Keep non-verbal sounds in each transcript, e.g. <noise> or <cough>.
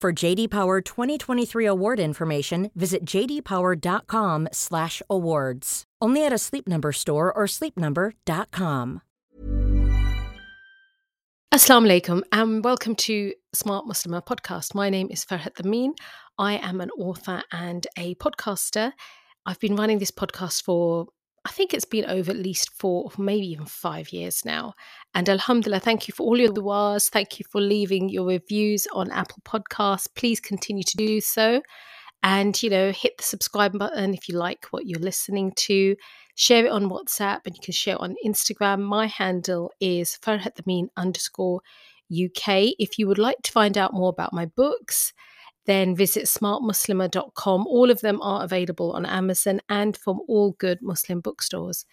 For JD Power 2023 award information, visit jdpower.com/awards. Only at a Sleep Number store or sleepnumber.com. Assalamu alaikum and welcome to Smart Muslimah podcast. My name is Farhat Amin. I am an author and a podcaster. I've been running this podcast for I think it's been over at least four, maybe even five years now. And Alhamdulillah, thank you for all your duas. Thank you for leaving your reviews on Apple Podcasts. Please continue to do so. And, you know, hit the subscribe button if you like what you're listening to. Share it on WhatsApp and you can share it on Instagram. My handle is farhatamin underscore UK. If you would like to find out more about my books, then visit smartmuslima.com. All of them are available on Amazon and from all good Muslim bookstores.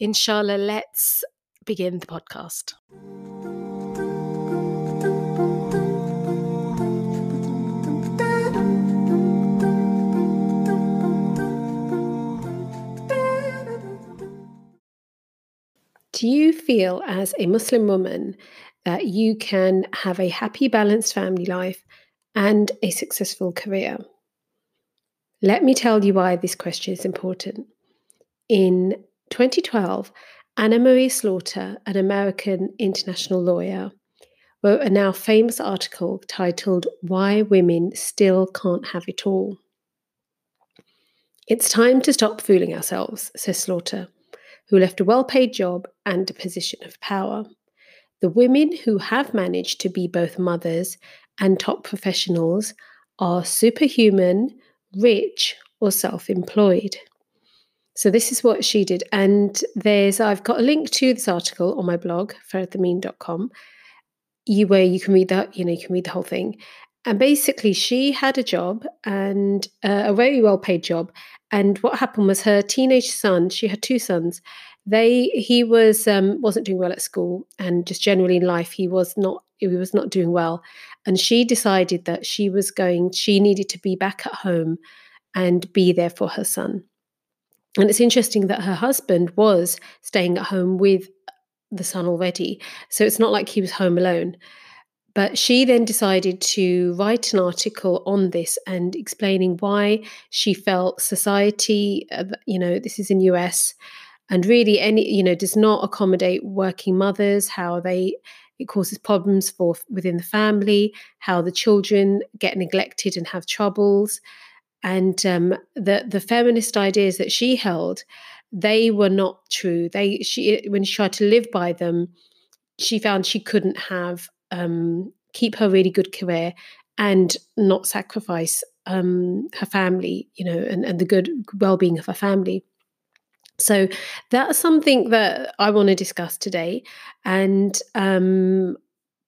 Inshallah, let's begin the podcast. Do you feel as a Muslim woman that you can have a happy, balanced family life and a successful career? Let me tell you why this question is important. In 2012, Anna Marie Slaughter, an American international lawyer, wrote a now famous article titled Why Women Still Can't Have It All. It's time to stop fooling ourselves, says Slaughter, who left a well paid job and a position of power. The women who have managed to be both mothers and top professionals are superhuman, rich, or self employed. So this is what she did. And there's I've got a link to this article on my blog, farhatamin.com, you where you can read that, you know, you can read the whole thing. And basically she had a job and uh, a very well paid job. And what happened was her teenage son, she had two sons, they he was um, wasn't doing well at school and just generally in life he was not he was not doing well. And she decided that she was going she needed to be back at home and be there for her son. And it's interesting that her husband was staying at home with the son already. So it's not like he was home alone. But she then decided to write an article on this and explaining why she felt society uh, you know this is in us and really any you know does not accommodate working mothers how they it causes problems for within the family how the children get neglected and have troubles. And um, the the feminist ideas that she held they were not true. They she when she tried to live by them she found she couldn't have um, keep her really good career and not sacrifice um, her family you know and, and the good well-being of her family so that's something that I want to discuss today. And um,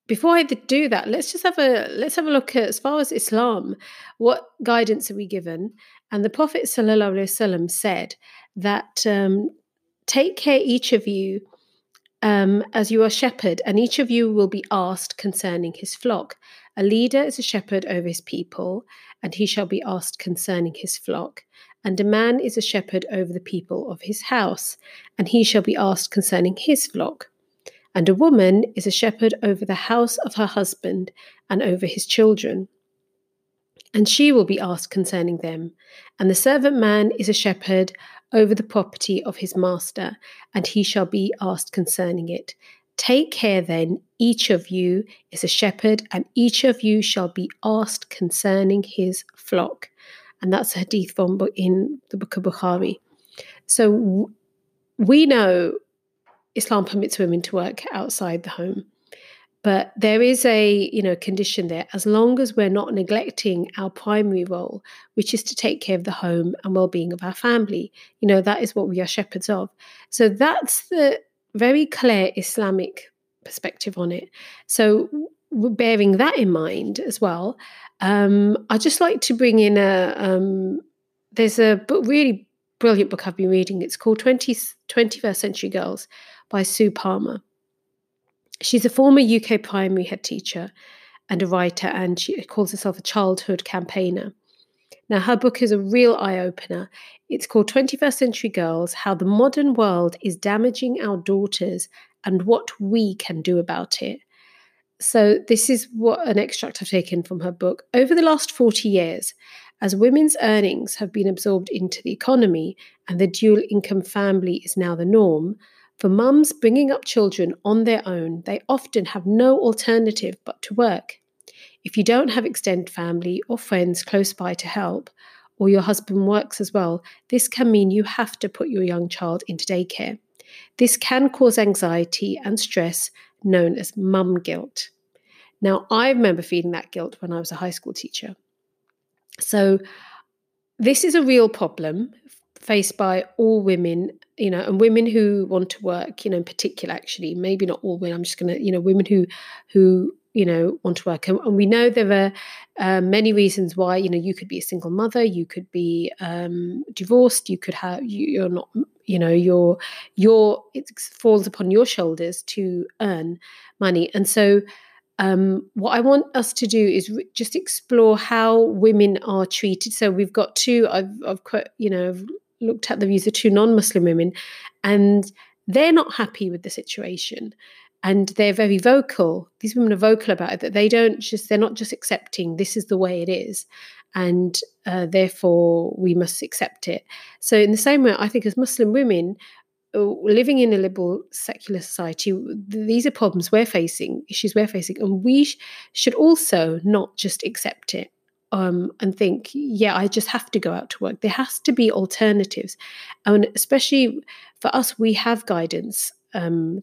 before I do that, let's just have a let's have a look at as far as Islam, what guidance are we given? And the Prophet ﷺ said that um, take care each of you um, as you are shepherd, and each of you will be asked concerning his flock. A leader is a shepherd over his people, and he shall be asked concerning his flock. And a man is a shepherd over the people of his house, and he shall be asked concerning his flock. And a woman is a shepherd over the house of her husband and over his children. And she will be asked concerning them. And the servant man is a shepherd over the property of his master, and he shall be asked concerning it. Take care then, each of you is a shepherd, and each of you shall be asked concerning his flock. And that's a hadith from in the book of Bukhari. So we know Islam permits women to work outside the home. But there is a you know condition there. As long as we're not neglecting our primary role, which is to take care of the home and well-being of our family, you know that is what we are shepherds of. So that's the very clear Islamic perspective on it. So bearing that in mind as well, um, I just like to bring in a. Um, there's a book, really brilliant book I've been reading. It's called 20, 21st Century Girls by Sue Palmer. She's a former UK primary head teacher and a writer, and she calls herself a childhood campaigner. Now, her book is a real eye opener. It's called 21st Century Girls How the Modern World is Damaging Our Daughters and What We Can Do About It. So, this is what an extract I've taken from her book. Over the last 40 years, as women's earnings have been absorbed into the economy and the dual income family is now the norm, for mums bringing up children on their own, they often have no alternative but to work. If you don't have extended family or friends close by to help, or your husband works as well, this can mean you have to put your young child into daycare. This can cause anxiety and stress known as mum guilt. Now, I remember feeling that guilt when I was a high school teacher. So, this is a real problem faced by all women you know and women who want to work you know in particular actually maybe not all women i'm just going to you know women who who you know want to work and, and we know there are uh, many reasons why you know you could be a single mother you could be um, divorced you could have you, you're not you know your your it falls upon your shoulders to earn money and so um, what I want us to do is re- just explore how women are treated. So we've got two. I've, I've quite, you know, I've looked at the views of two non-Muslim women, and they're not happy with the situation, and they're very vocal. These women are vocal about it. That they don't just they're not just accepting this is the way it is, and uh, therefore we must accept it. So in the same way, I think as Muslim women. Uh, living in a liberal secular society, these are problems we're facing, issues we're facing, and we sh- should also not just accept it um, and think, yeah, I just have to go out to work. There has to be alternatives. And especially for us, we have guidance um,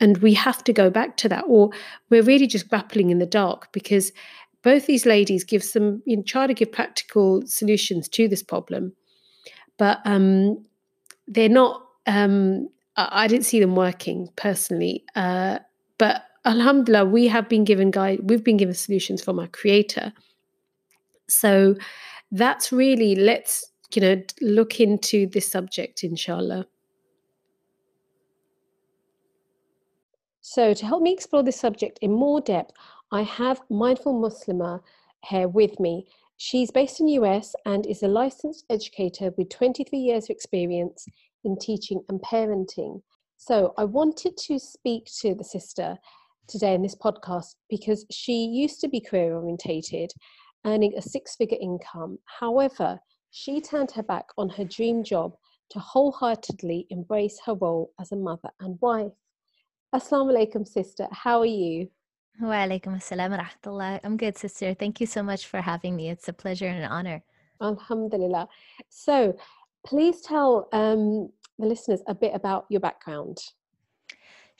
and we have to go back to that, or we're really just grappling in the dark because both these ladies give some, you know, try to give practical solutions to this problem, but um, they're not. Um, I, I didn't see them working personally, uh, but Alhamdulillah, we have been given guide. We've been given solutions from our Creator so that's really, let's, you know, look into this subject, inshallah. So, to help me explore this subject in more depth, I have Mindful Muslima here with me. She's based in the US and is a licensed educator with 23 years of experience in teaching and parenting. So, I wanted to speak to the sister today in this podcast because she used to be career orientated earning a six figure income. However, she turned her back on her dream job to wholeheartedly embrace her role as a mother and wife. Assalamu alaikum, sister. How are you? Wa alaikum assalam rahmatullah. I'm good, sister. Thank you so much for having me. It's a pleasure and an honor. Alhamdulillah. So, please tell um, the listeners a bit about your background.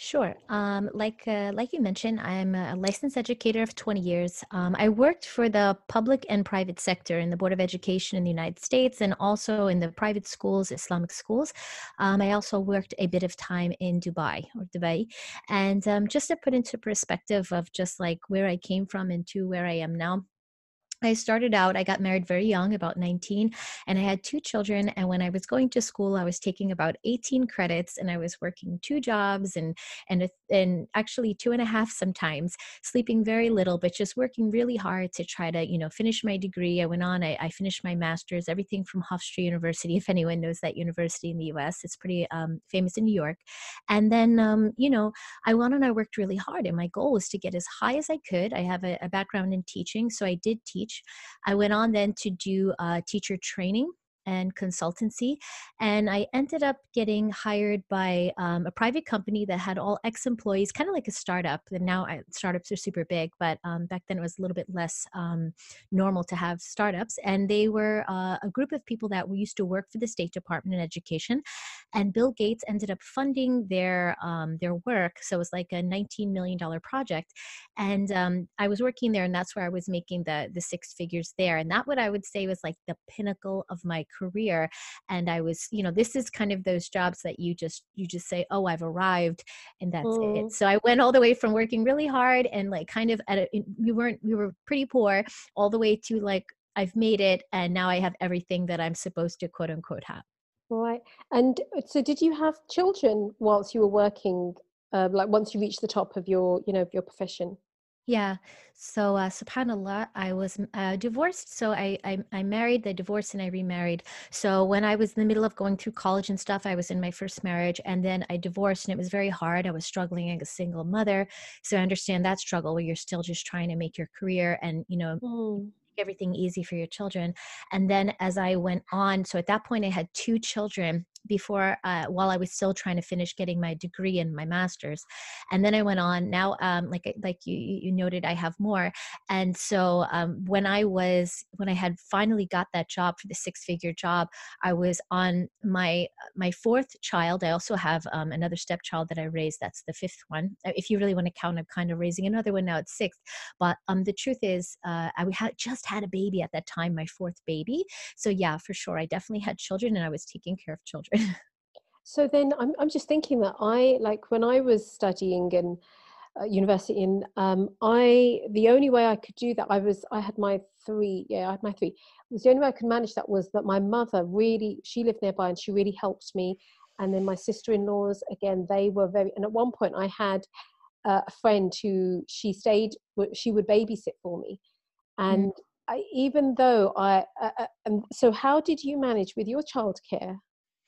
Sure. Um, like uh, like you mentioned, I'm a licensed educator of 20 years. Um, I worked for the public and private sector in the Board of Education in the United States and also in the private schools, Islamic schools. Um, I also worked a bit of time in Dubai or Dubai. And um, just to put into perspective of just like where I came from and to where I am now, I started out, I got married very young, about 19, and I had two children. And when I was going to school, I was taking about 18 credits and I was working two jobs and, and, and actually two and a half sometimes, sleeping very little, but just working really hard to try to, you know, finish my degree. I went on, I, I finished my master's, everything from Hofstra University, <laughs> if anyone knows that university in the US, it's pretty um, famous in New York. And then, um, you know, I went on, I worked really hard and my goal was to get as high as I could. I have a, a background in teaching, so I did teach I went on then to do uh, teacher training and consultancy. And I ended up getting hired by um, a private company that had all ex employees, kind of like a startup. And now I, startups are super big, but um, back then it was a little bit less um, normal to have startups. And they were uh, a group of people that used to work for the State Department in Education. And Bill Gates ended up funding their um, their work. So it was like a $19 million project. And um, I was working there, and that's where I was making the, the six figures there. And that what I would say was like the pinnacle of my career and i was you know this is kind of those jobs that you just you just say oh i've arrived and that's mm. it so i went all the way from working really hard and like kind of at a we weren't we were pretty poor all the way to like i've made it and now i have everything that i'm supposed to quote unquote have. Right and uh, so did you have children whilst you were working uh, like once you reached the top of your you know your profession yeah. So, uh, subhanAllah, I was uh, divorced. So I, I, I married, I divorced, and I remarried. So when I was in the middle of going through college and stuff, I was in my first marriage, and then I divorced, and it was very hard. I was struggling as a single mother. So I understand that struggle where you're still just trying to make your career and you know mm everything easy for your children. And then as I went on, so at that point I had two children before uh, while I was still trying to finish getting my degree and my master's, and then I went on. Now, um, like like you you noted, I have more, and so um, when I was when I had finally got that job for the six figure job, I was on my my fourth child. I also have um, another stepchild that I raised. That's the fifth one. Uh, if you really want to count, I'm kind of raising another one now. It's sixth, but um, the truth is, uh, I had just had a baby at that time, my fourth baby. So yeah, for sure, I definitely had children, and I was taking care of children. So then I'm, I'm just thinking that I, like when I was studying in uh, university in, um, I, the only way I could do that, I was, I had my three, yeah, I had my three. It was the only way I could manage that was that my mother really, she lived nearby and she really helped me. And then my sister-in-laws, again, they were very, and at one point I had uh, a friend who she stayed, she would babysit for me. Mm. And mm. I, even though I, uh, uh, and so how did you manage with your childcare?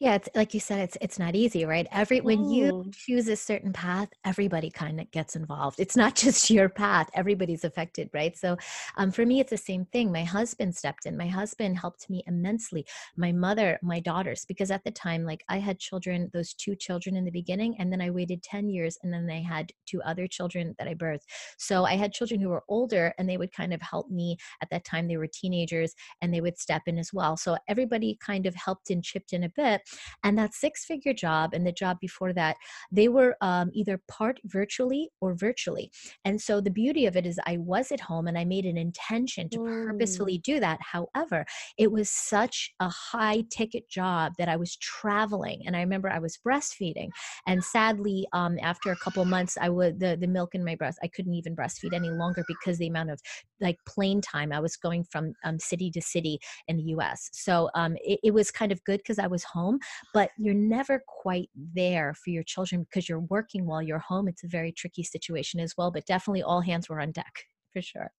Yeah, it's like you said, it's it's not easy, right? Every when you choose a certain path, everybody kind of gets involved. It's not <laughs> just your path; everybody's affected, right? So, um, for me, it's the same thing. My husband stepped in. My husband helped me immensely. My mother, my daughters, because at the time, like I had children, those two children in the beginning, and then I waited ten years, and then they had two other children that I birthed. So I had children who were older, and they would kind of help me. At that time, they were teenagers, and they would step in as well. So everybody kind of helped and chipped in a bit and that six figure job and the job before that, they were um, either part virtually or virtually. And so the beauty of it is I was at home and I made an intention to mm. purposefully do that. However, it was such a high ticket job that I was traveling. And I remember I was breastfeeding. And sadly, um, after a couple months, I would the, the milk in my breast, I couldn't even breastfeed any longer because the amount of like plane time I was going from um, city to city in the US. So um, it, it was kind of good because I was home, but you're never quite there for your children because you're working while you're home. It's a very tricky situation as well, but definitely all hands were on deck <laughs> for sure.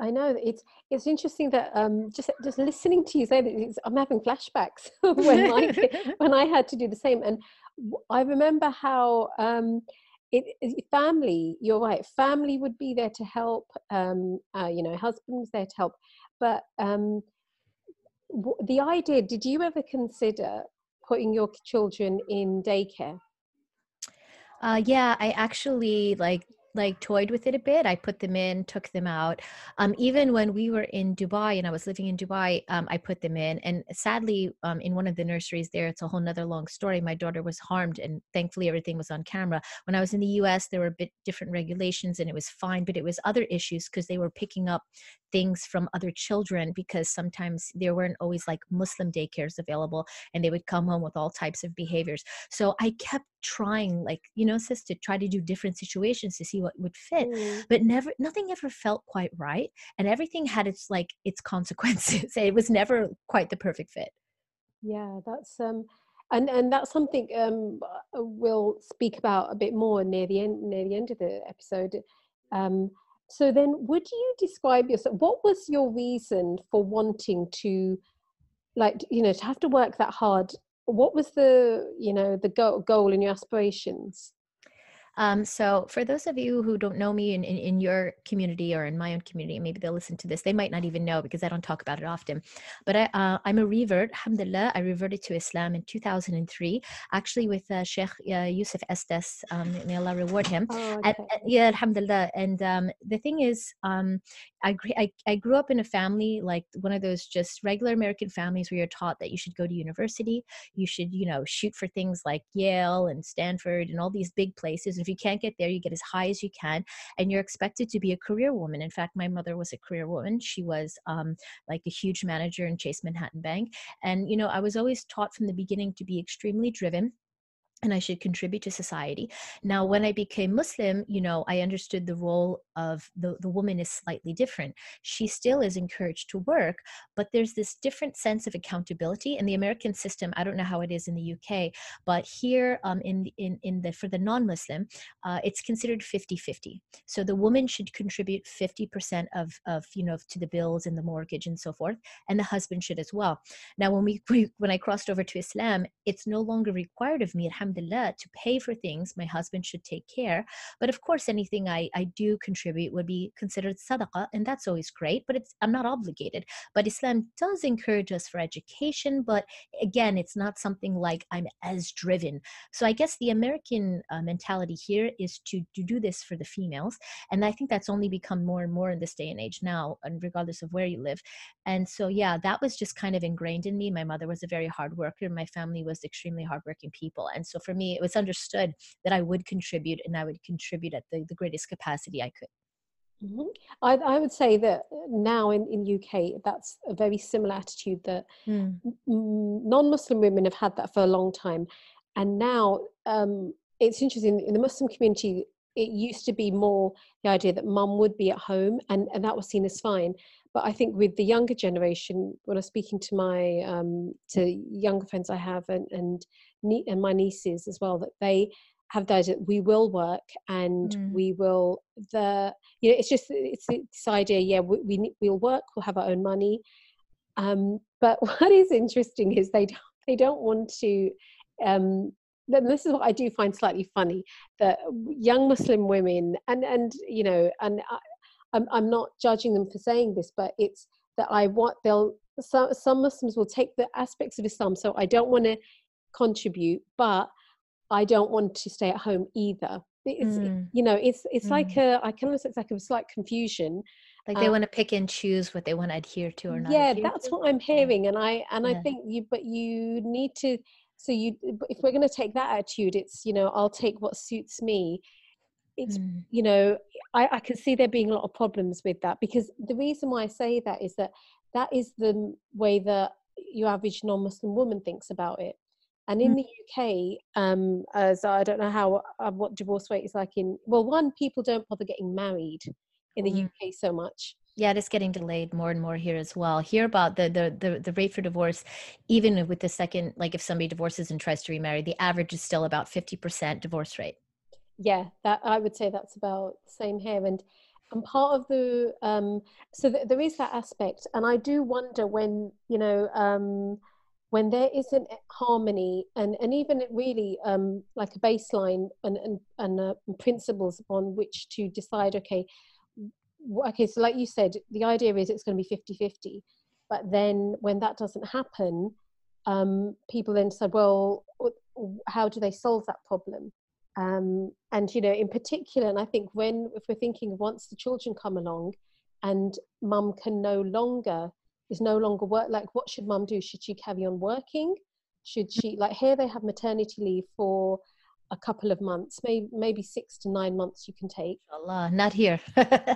I know it's it's interesting that um, just just listening to you say that I'm having flashbacks <laughs> when I <laughs> when I had to do the same, and I remember how um, it, family. You're right. Family would be there to help. Um, uh, you know, husband was there to help, but um, w- the idea. Did you ever consider putting your children in daycare? Uh, yeah, I actually like like toyed with it a bit. I put them in, took them out. Um, even when we were in Dubai and I was living in Dubai, um, I put them in. And sadly, um, in one of the nurseries there, it's a whole nother long story. My daughter was harmed, and thankfully everything was on camera. When I was in the U.S., there were a bit different regulations, and it was fine. But it was other issues because they were picking up things from other children because sometimes there weren't always like Muslim daycares available and they would come home with all types of behaviors. So I kept trying like you know sis to try to do different situations to see what would fit mm. but never nothing ever felt quite right and everything had its like its consequences <laughs> it was never quite the perfect fit yeah that's um and and that's something um uh, we'll speak about a bit more near the end near the end of the episode um so then would you describe yourself what was your reason for wanting to like you know to have to work that hard? What was the you know the goal, goal in your aspirations um, so, for those of you who don't know me in, in, in, your community or in my own community, maybe they'll listen to this, they might not even know because I don't talk about it often. But I, uh, I'm a revert, alhamdulillah. I reverted to Islam in 2003, actually with uh, Sheikh uh, Yusuf Estes, um, may Allah reward him. Oh, okay. and, uh, yeah, alhamdulillah. And um, the thing is, um, I, I, I grew up in a family like one of those just regular American families where you're taught that you should go to university, you should, you know, shoot for things like Yale and Stanford and all these big places if you can't get there, you get as high as you can, and you're expected to be a career woman. In fact, my mother was a career woman. She was um, like a huge manager in Chase Manhattan Bank. And, you know, I was always taught from the beginning to be extremely driven and I should contribute to society. Now, when I became Muslim, you know, I understood the role of the, the woman is slightly different. She still is encouraged to work, but there's this different sense of accountability. In the American system, I don't know how it is in the UK, but here um, in, in, in the, for the non-Muslim, uh, it's considered 50-50. So the woman should contribute 50% of, of, you know, to the bills and the mortgage and so forth, and the husband should as well. Now, when we, <laughs> when I crossed over to Islam, it's no longer required of me, alhamdulillah, to pay for things my husband should take care. But of course, anything I, I do contribute would be considered sadaqah, and that's always great, but it's I'm not obligated. But Islam does encourage us for education, but again, it's not something like I'm as driven. So I guess the American uh, mentality here is to, to do this for the females. And I think that's only become more and more in this day and age now, and regardless of where you live. And so, yeah, that was just kind of ingrained in me. My mother was a very hard worker. My family was extremely hardworking people. And so for me, it was understood that I would contribute and I would contribute at the, the greatest capacity I could. Mm-hmm. I, I, would say that now in, in UK, that's a very similar attitude that mm. non-Muslim women have had that for a long time. And now um, it's interesting, in the Muslim community, it used to be more the idea that mum would be at home and, and that was seen as fine. But I think with the younger generation, when I'm speaking to my um, to younger friends I have and and, and my nieces as well, that they have those that we will work and mm. we will the you know it's just it's this idea yeah we, we we'll work we'll have our own money um, but <laughs> what is interesting is they don't, they don't want to um, then this is what I do find slightly funny that young Muslim women and and you know and I, I'm I'm not judging them for saying this, but it's that I want they'll some some Muslims will take the aspects of Islam. So I don't want to contribute, but I don't want to stay at home either. It's mm. you know it's it's mm. like a I can almost it's like a slight confusion. Like they um, want to pick and choose what they want to adhere to or not. Yeah, that's to. what I'm hearing, and I and yeah. I think you but you need to. So you if we're going to take that attitude, it's you know I'll take what suits me. It's mm. you know I, I can see there being a lot of problems with that because the reason why I say that is that that is the way that your average non-Muslim woman thinks about it and in mm. the UK, um, as I don't know how uh, what divorce rate is like in well, one people don't bother getting married in the mm. UK so much. Yeah, it is getting delayed more and more here as well. Hear about the, the the the rate for divorce, even with the second, like if somebody divorces and tries to remarry, the average is still about fifty percent divorce rate. Yeah, that I would say that's about the same here, and and part of the um, so th- there is that aspect, and I do wonder when you know. Um, when there isn't harmony and, and even really um, like a baseline and, and, and uh, principles upon which to decide, okay, okay, so like you said, the idea is it's going to be 50 50. But then when that doesn't happen, um, people then say, well, how do they solve that problem? Um, and, you know, in particular, and I think when, if we're thinking once the children come along and mum can no longer is no longer work like what should mum do? Should she carry on working? Should she like here they have maternity leave for a couple of months, maybe maybe six to nine months you can take. Allah, not here.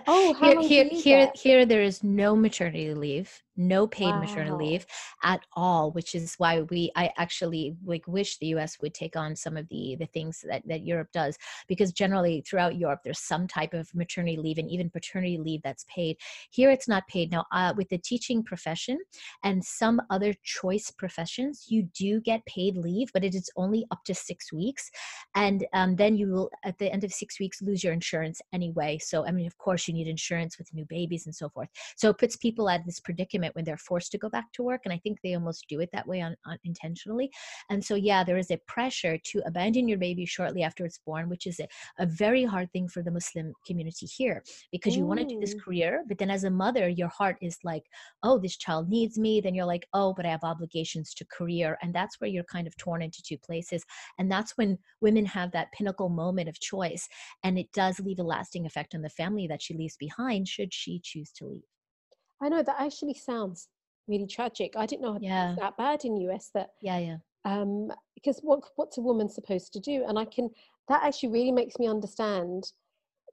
oh, <laughs> here, here, here, here, there is no maternity leave no paid wow. maternity leave at all which is why we i actually like wish the us would take on some of the the things that that europe does because generally throughout europe there's some type of maternity leave and even paternity leave that's paid here it's not paid now uh, with the teaching profession and some other choice professions you do get paid leave but it is only up to six weeks and um, then you will at the end of six weeks lose your insurance anyway. So i mean of course you need insurance with new babies and so forth. So it puts people at this predicament when they're forced to go back to work and i think they almost do it that way on, on intentionally. And so yeah there is a pressure to abandon your baby shortly after it's born which is a, a very hard thing for the muslim community here because you want to do this career but then as a mother your heart is like oh this child needs me. Then you're like oh but i have obligations to career. And that's where you're kind of torn into two places. And that's when women have that pinnacle moment of choice and it does leave a lasting effect on the family that she leaves behind should she choose to leave I know that actually sounds really tragic. I didn't know yeah. that bad in US that yeah yeah um because what what's a woman supposed to do and I can that actually really makes me understand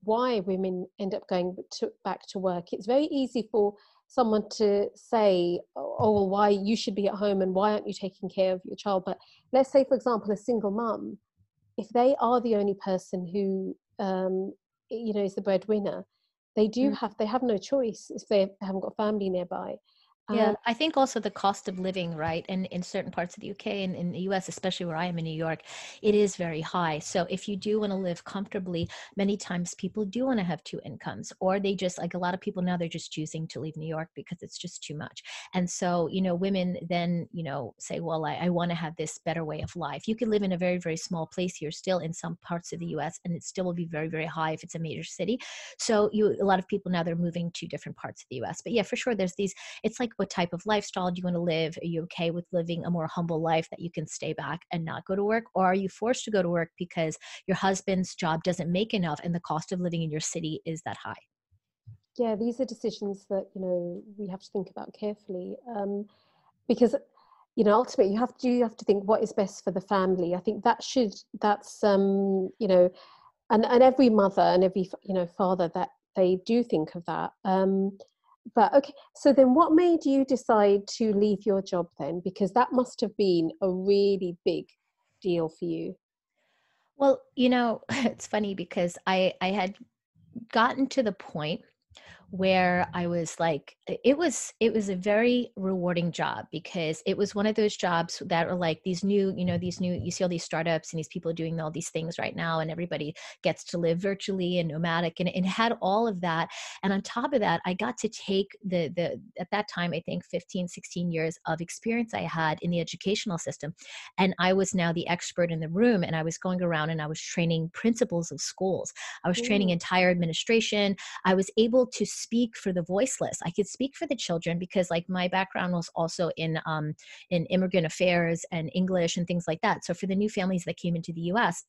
why women end up going to, back to work. It's very easy for someone to say, oh, well, why you should be at home and why aren't you taking care of your child? But let's say, for example, a single mum, if they are the only person who, um, you know, is the breadwinner, they do mm. have they have no choice if they haven't got family nearby yeah, um, I think also the cost of living, right? And in certain parts of the UK and in the US, especially where I am in New York, it is very high. So if you do want to live comfortably, many times people do want to have two incomes, or they just like a lot of people now, they're just choosing to leave New York because it's just too much. And so, you know, women then, you know, say, well, I, I want to have this better way of life. You could live in a very, very small place here still in some parts of the US, and it still will be very, very high if it's a major city. So you, a lot of people now they're moving to different parts of the US. But yeah, for sure, there's these, it's like, what type of lifestyle do you want to live? Are you okay with living a more humble life that you can stay back and not go to work? Or are you forced to go to work because your husband's job doesn't make enough and the cost of living in your city is that high? Yeah, these are decisions that, you know, we have to think about carefully. Um, because you know ultimately you have to you have to think what is best for the family i think that should that's um you know and and every mother and every you know father that they do think of that um but okay so then what made you decide to leave your job then? Because that must have been a really big deal for you. Well you know <laughs> it's funny because i i had gotten to the point where I was like, it was it was a very rewarding job because it was one of those jobs that are like these new, you know, these new. You see all these startups and these people doing all these things right now, and everybody gets to live virtually and nomadic, and it had all of that. And on top of that, I got to take the the at that time I think 15, 16 years of experience I had in the educational system, and I was now the expert in the room, and I was going around and I was training principals of schools. I was training entire administration. I was able to speak for the voiceless. I could speak for the children because like my background was also in um, in immigrant affairs and English and things like that. So for the new families that came into the US,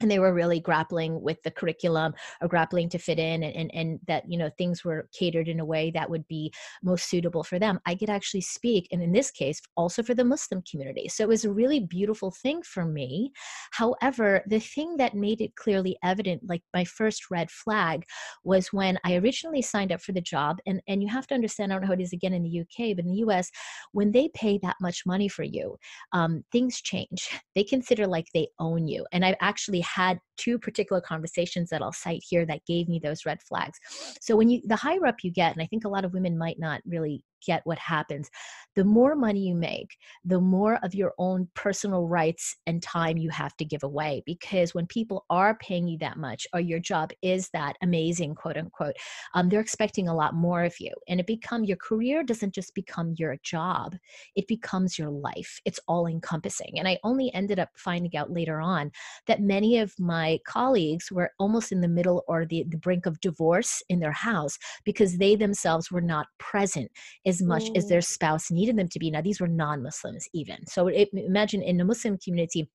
and they were really grappling with the curriculum or grappling to fit in and, and, and that you know things were catered in a way that would be most suitable for them. I could actually speak and in this case also for the muslim community. So it was a really beautiful thing for me. However the thing that made it clearly evident like my first red flag was when i originally signed up for the job and and you have to understand i don't know how it is again in the uk but in the us when they pay that much money for you um, things change. <laughs> They consider like they own you. And i've actually had two particular conversations that I'll cite here that gave me those red flags. So when you the higher up you get, and I think a lot of women might not really get what happens. The more money you make, the more of your own personal rights and time you have to give away. Because when people are paying you that much, or your job is that amazing, quote unquote, um, they're expecting a lot more of you. And it become your career doesn't just become your job; it becomes your life. It's all encompassing. And I only ended up finding out later on that many of my colleagues were almost in the middle or the, the brink of divorce in their house because they themselves were not present as much mm. as their spouse needed them to be. Now, these were non Muslims, even. So it, imagine in the Muslim community,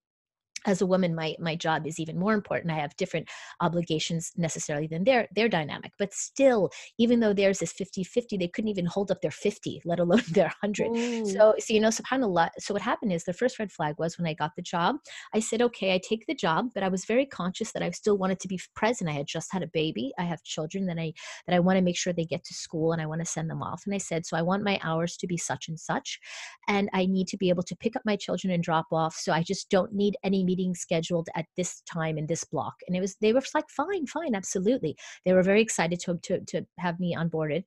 as a woman my my job is even more important. I have different obligations necessarily than their their dynamic but still even though theirs is 50 50 they couldn't even hold up their 50 let alone <laughs> their 100 mm. so so you know subhanallah so what happened is the first red flag was when i got the job i said okay i take the job but i was very conscious that i still wanted to be present. I had just had a baby. I have children that i that i want to make sure they get to school and i want to send them off. And i said so i want my hours to be such and such and i need to be able to pick up my children and drop off so i just don't need any meeting scheduled at this time in this block and it was they were like fine fine absolutely. They were very excited to to, to have me onboarded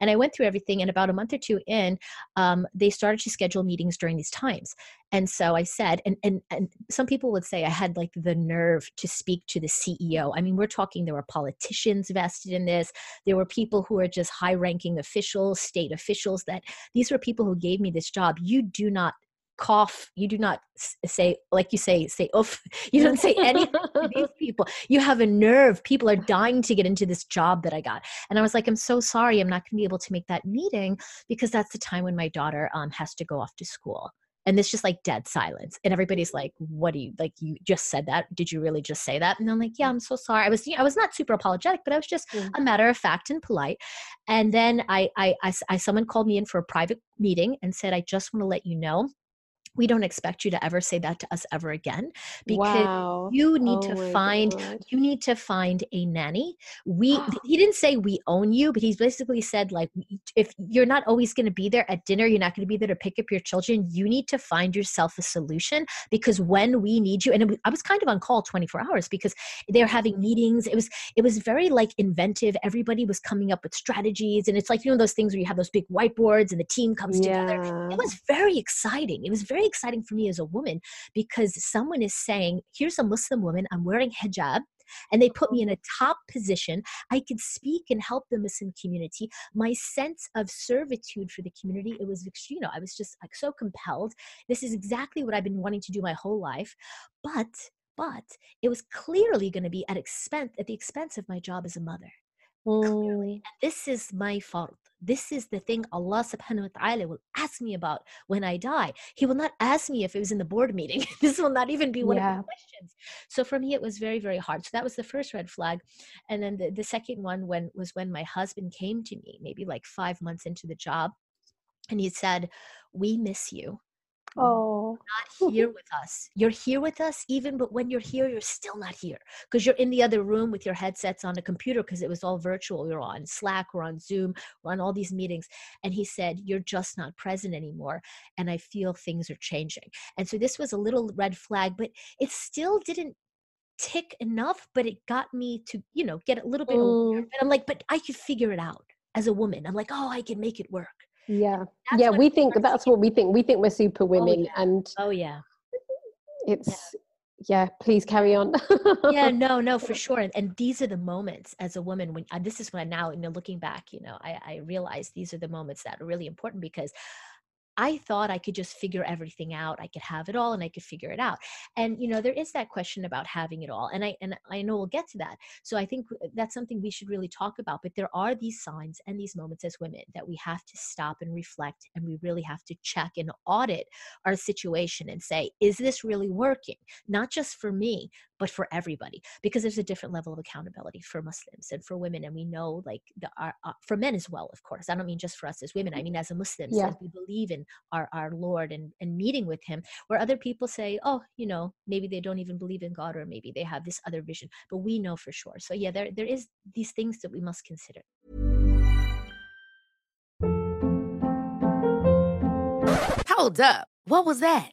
and i went through everything and about a month or two in um, they started to schedule meetings during these times and so i said and, and and some people would say i had like the nerve to speak to the ceo i mean we're talking there were politicians vested in this there were people who are just high ranking officials state officials that these were people who gave me this job. You do not cough you do not say like you say say oof <laughs> you don't say anything to these <laughs> people. You have a nerve. People are dying to get into this job that i got. And i was like i'm so sorry. I'm not going to be able to make that meeting because that's the time when my daughter um, has to go off to school. And it's just like dead silence. And everybody's like what do you like you just said that? Did you really just say that? And i'm like yeah i'm so sorry. I was you i was not super apologetic but i was just mm. a matter of fact and polite. And then I, I i i someone called me in for a private meeting and said i just want to let you know we don't expect you to ever say that to us ever again because wow. you need oh to find God. you need to find a nanny we <gasps> he didn't say we own you but he's basically said like if you're not always going to be there at dinner you're not going to be there to pick up your children you need to find yourself a solution because when we need you and was, i was kind of on call 24 hours because they're having mm-hmm. meetings it was it was very like inventive everybody was coming up with strategies and it's like you know those things where you have those big whiteboards and the team comes yeah. together it was very exciting it was very very exciting for me as a woman because someone is saying, here's a Muslim woman, I'm wearing hijab. And they put me oh. in a top position. I could speak and help the Muslim community. My sense of servitude for the community, it was, you know, I was just like so compelled. This is exactly what I've been wanting to do my whole life. But, but it was clearly going to be at expense, at the expense of my job as a mother. Clearly. this is my fault. This is the thing Allah subhanahu wa ta'ala will ask me about when I die. He will not ask me if it was in the board meeting. <laughs> this will not even be one yeah. of the questions. So for me, it was very, very hard. So that was the first red flag. And then the, the second one when was when my husband came to me, maybe like five months into the job, and he said, We miss you. Oh, <laughs> not here with us. You're here with us, even, but when you're here, you're still not here because you're in the other room with your headsets on a computer because it was all virtual. You're on Slack, we're on Zoom, we're on all these meetings. And he said, You're just not present anymore. And I feel things are changing. And so this was a little red flag, but it still didn't tick enough, but it got me to, you know, get a little bit mm. And I'm like, But I could figure it out as a woman. I'm like, Oh, I can make it work yeah. That's yeah we think that's what we think. We think we're super women oh, yeah. and oh yeah. it's yeah. yeah please carry on. Yeah <laughs> no no for sure. And, and, these are the moments as a woman when uh, this is when I now you know looking back you know i i realize these are the moments that are really important because I thought I could just figure everything out. I could have it all and I could figure it out. And you know, there is that question about having it all. And I and I know we'll get to that. So I think that's something we should really talk about. But there are these signs and these moments as women that we have to stop and reflect and we really have to check and audit our situation and say, is this really working? Not just for me, but for everybody because there's a different level of accountability for muslims and for women and we know like the our, uh, for men as well of course i don't mean just for us as women i mean as a muslims yeah. we believe in our our lord and and meeting with him where other people say oh you know maybe they don't even believe in god or maybe they have this other vision. But we know for sure. So yeah there there is these things that we must consider. Hold up. What was that?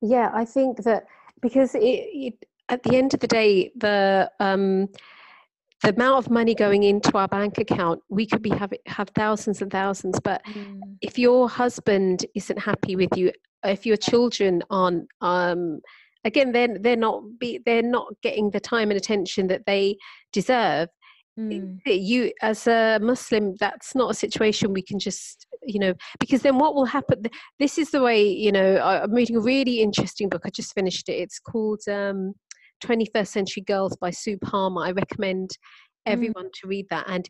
Yeah, I think that because it, it, at the end of the day, the um, the amount of money going into our bank account, we could be have have thousands and thousands. But mm. if your husband isn't happy with you, if your children aren't, um, again, they're they're not be they're not getting the time and attention that they deserve. Mm. You, as a Muslim, that's not a situation we can just, you know, because then what will happen? This is the way, you know. I'm reading a really interesting book. I just finished it. It's called. Um, 21st Century Girls by Sue Palmer. I recommend mm. everyone mm. to read that. And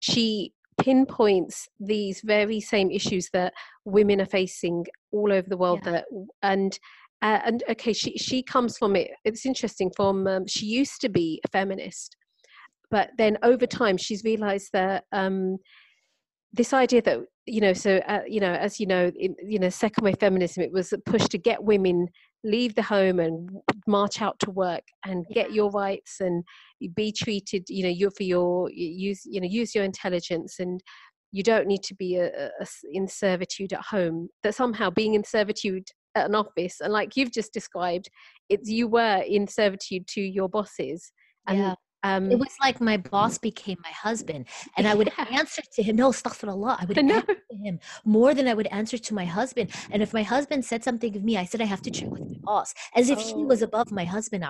she pinpoints these very same issues that women are facing all over the world. Yeah. That and uh, and okay, she she comes from it. It's interesting. From um, she used to be a feminist, but then over time she's realised that um, this idea that you know so uh, you know as you know in, you know second wave feminism it was a push to get women leave the home and march out to work and get your rights and be treated you know you for your use you know use your intelligence and you don't need to be a, a, in servitude at home that somehow being in servitude at an office and like you've just described it's you were in servitude to your bosses and yeah. Um, it was like my boss became my husband, and I would yeah. <laughs> answer to him. No, astaghfirullah. I would answer to him more than I would answer to my husband. And if my husband said something of me, I said I have to check with my boss, as if oh. he was oh. above my husband.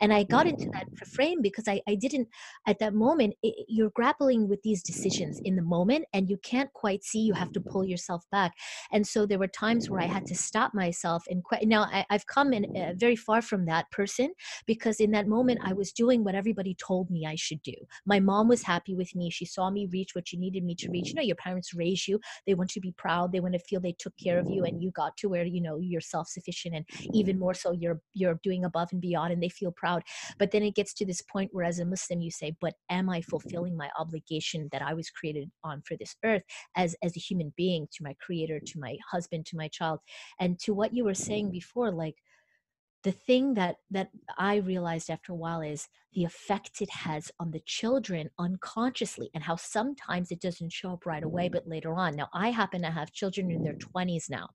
And I got into that frame because I, I didn't, at that moment, it, you're grappling with these decisions in the moment, and you can't quite see. You have to pull yourself back. And so there were times where I had to stop myself and que- now I, have come in uh, very far from that person because in that moment I was doing what everybody somebody told me I should do. My mom was happy with me. She saw me reach what she needed me to reach. You know, your parents raise you. They want to be proud. They want to feel they took care of you and you got to where, you know, you're self-sufficient and even more so you're you're doing above and beyond and they feel proud. But then it gets to this point where as a Muslim you say, but am I fulfilling my obligation that I was created on for this earth as as a human being to my creator, to my husband, to my child? And to what you were saying before, like the thing that that i realized after a while is the effect it has on the children unconsciously and how sometimes it doesn't show up right away mm-hmm. but later on. Now i happen to have children in their 20s now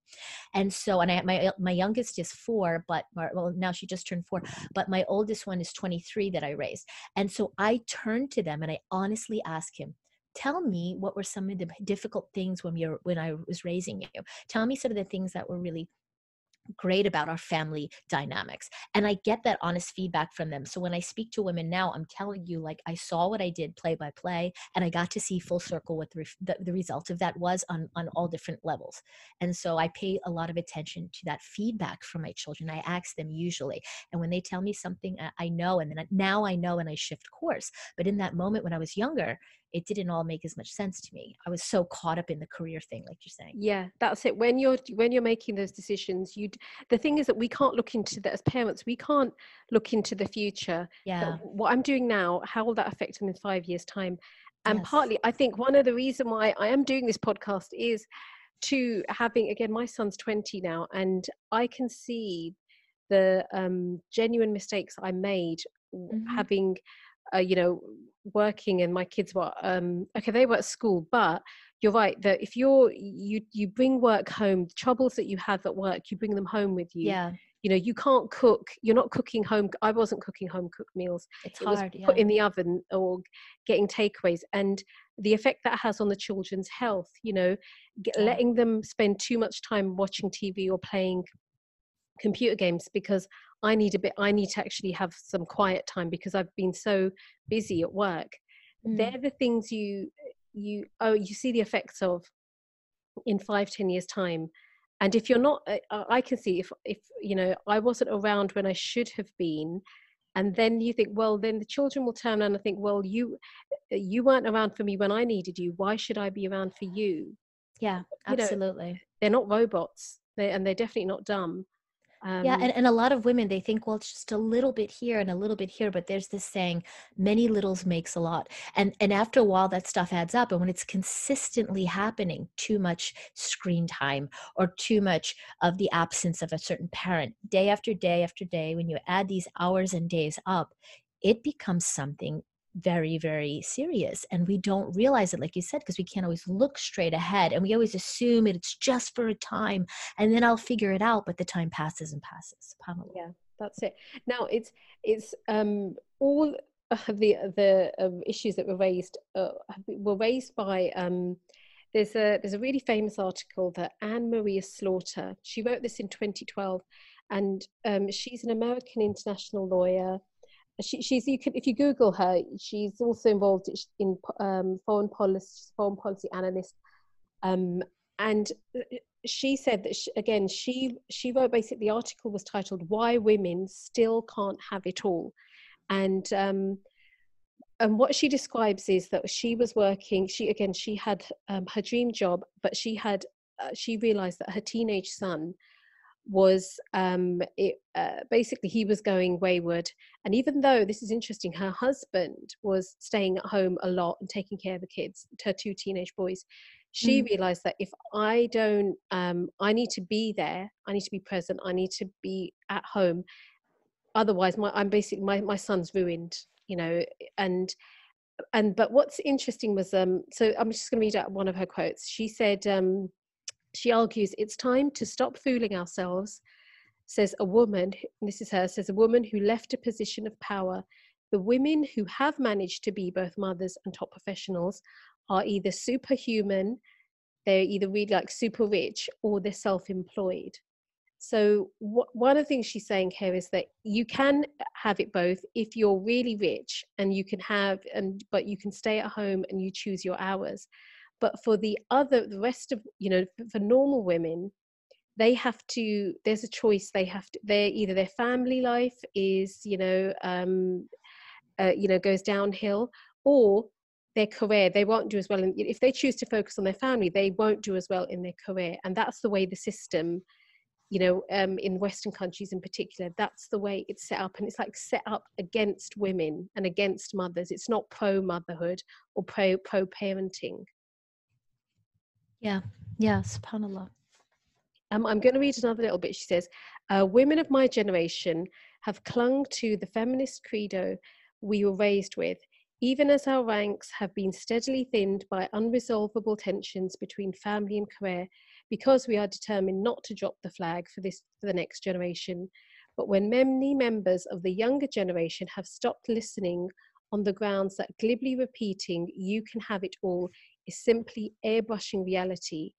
and so and I, my my youngest is four but well now she just turned four but my oldest one is 23 that i raised and so i turned to them and i honestly asked him tell me what were some of the difficult things when you're when i was raising you. Tell me some of the things that were really great about our family dynamics and i get that honest feedback from them. So when i speak to women now i'm telling you like i saw what i did play by play and i got to see full circle what the, the, the result of that was on on all different levels. And so i pay a lot of attention to that feedback from my children. I ask them usually and when they tell me something i know and then now i know and i shift course. But in that moment when i was younger it didn't all make as much sense to me. I was so caught up in the career thing like you're saying. Yeah that's it. When you're when you're making those decisions you the thing is that we can't look into that as parents we can't look into the future. Yeah. what i'm doing now how will that affect them in five years time? And yes. partly i think one of the reason why i am doing this podcast is to having again my son's 20 now and i can see the um, genuine mistakes i made mm-hmm. having uh, you know working and my kids were um okay they were at school but you're right that if you're you you bring work home the troubles that you have at work you bring them home with you. Yeah. You know you can't cook you're not cooking home i wasn't cooking home cooked meals. It's it hard put in the oven or getting takeaways and the effect that has on the children's health you know get, yeah. letting them spend too much time watching tv or playing computer games because I need a bit, I need to actually have some quiet time because I've been so busy at work. Mm. They're the things you, you, oh, you see the effects of in five, ten years' time. And if you're not, uh, uh, I can see if, if, you know, I wasn't around when I should have been, and then you think well then the children will turn around and think well you uh, you weren't around for me when i needed you why should i be around for you yeah absolutely you know, they're not robots they, and they're definitely not dumb Um, yeah, and, and a lot of women they think, well, it's just a little bit here and a little bit here, but there's this saying, many littles makes a lot. And and after a while that stuff adds up. And when it's consistently happening, too much screen time or too much of the absence of a certain parent, day after day after day, when you add these hours and days up, it becomes something very very serious and we don't realize it like you said because we can't always look straight ahead and we always assume it's just for a time and then i'll figure it out but the time passes and passes Pamela. yeah that's it now it's it's um all <laughs> the the um, issues that were raised uh, were raised by um there's a there's a really famous article that Anne Marie Slaughter she wrote this in 2012 and um, she's an American international lawyer she, she's you can if you Google her, she's also involved in um, foreign policy, foreign policy analyst, um, and uh, she said that she, again she she wrote basically the article was titled "Why Women Still Can't Have It All," and um, and what she describes is that she was working. She again she had um, her dream job, but she had uh, she realized that her teenage son was um, it, uh, basically he was going wayward. And even though this is interesting, her husband was staying at home a lot and taking care of the kids, her two teenage boys. She mm. realized that if I don't, um, I need to be there. I need to be present. I need to be at home. Otherwise, my I'm basically my my son's ruined. You know, and and but what's interesting was um. So I'm just going to read out one of her quotes. She said um she argues it's time to stop fooling ourselves, says a woman, this is her, says a woman who left a position of power. The women who have managed to be both mothers and top professionals are either superhuman, they're either really like super rich, or they're self employed. So, wh- one of the things she's saying here is that you can have it both if you're really rich and you can have, and but you can stay at home and you choose your hours but for the other the rest of you know for normal women they have to there's a choice they have to they're either their family life is you know um uh, you know goes downhill or their career they won't do as well and if they choose to focus on their family they won't do as well in their career. And that's the way the system you know um, in western countries in particular that's the way it's set up. And it's like set up against women and against mothers. It's not pro motherhood or pro pro parenting yeah, yeah, subhanAllah. Um, I'm going to read another little bit. She says, uh, Women of my generation have clung to the feminist credo we were raised with, even as our ranks have been steadily thinned by unresolvable tensions between family and career, because we are determined not to drop the flag for this for the next generation. But when many members of the younger generation have stopped listening on the grounds that glibly repeating, you can have it all, is simply airbrushing reality.